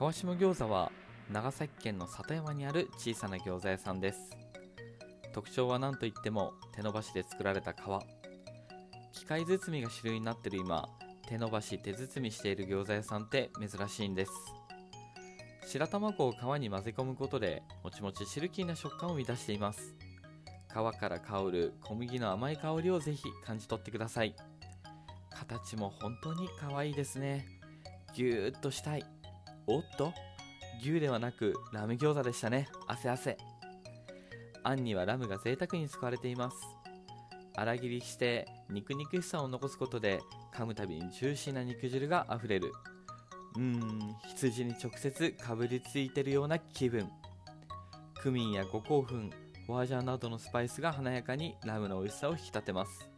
川下餃子は長崎県の里山にある小さな餃子屋さんです。特徴は何といっても手伸ばしで作られた皮。機械包みが主流になってる今手伸ばし手包みしている餃子屋さんって珍しいんです。白卵を皮に混ぜ込むことでもちもちシルキーな食感を生み出しています。皮から香る小麦の甘い香りをぜひ感じ取ってください。形も本当に可愛いですね。ぎゅーっとしたい。おっと？牛ではなくラム餃子でしたね。汗汗。あんにはラムが贅沢に使われています。粗切りして肉肉しさを残すことで噛むたびにジューシーな肉汁があふれる。うーん羊に直接かぶりついてるような気分。クミンや五香粉ホアジャーなどのスパイスが華やかにラムの美味しさを引き立てます。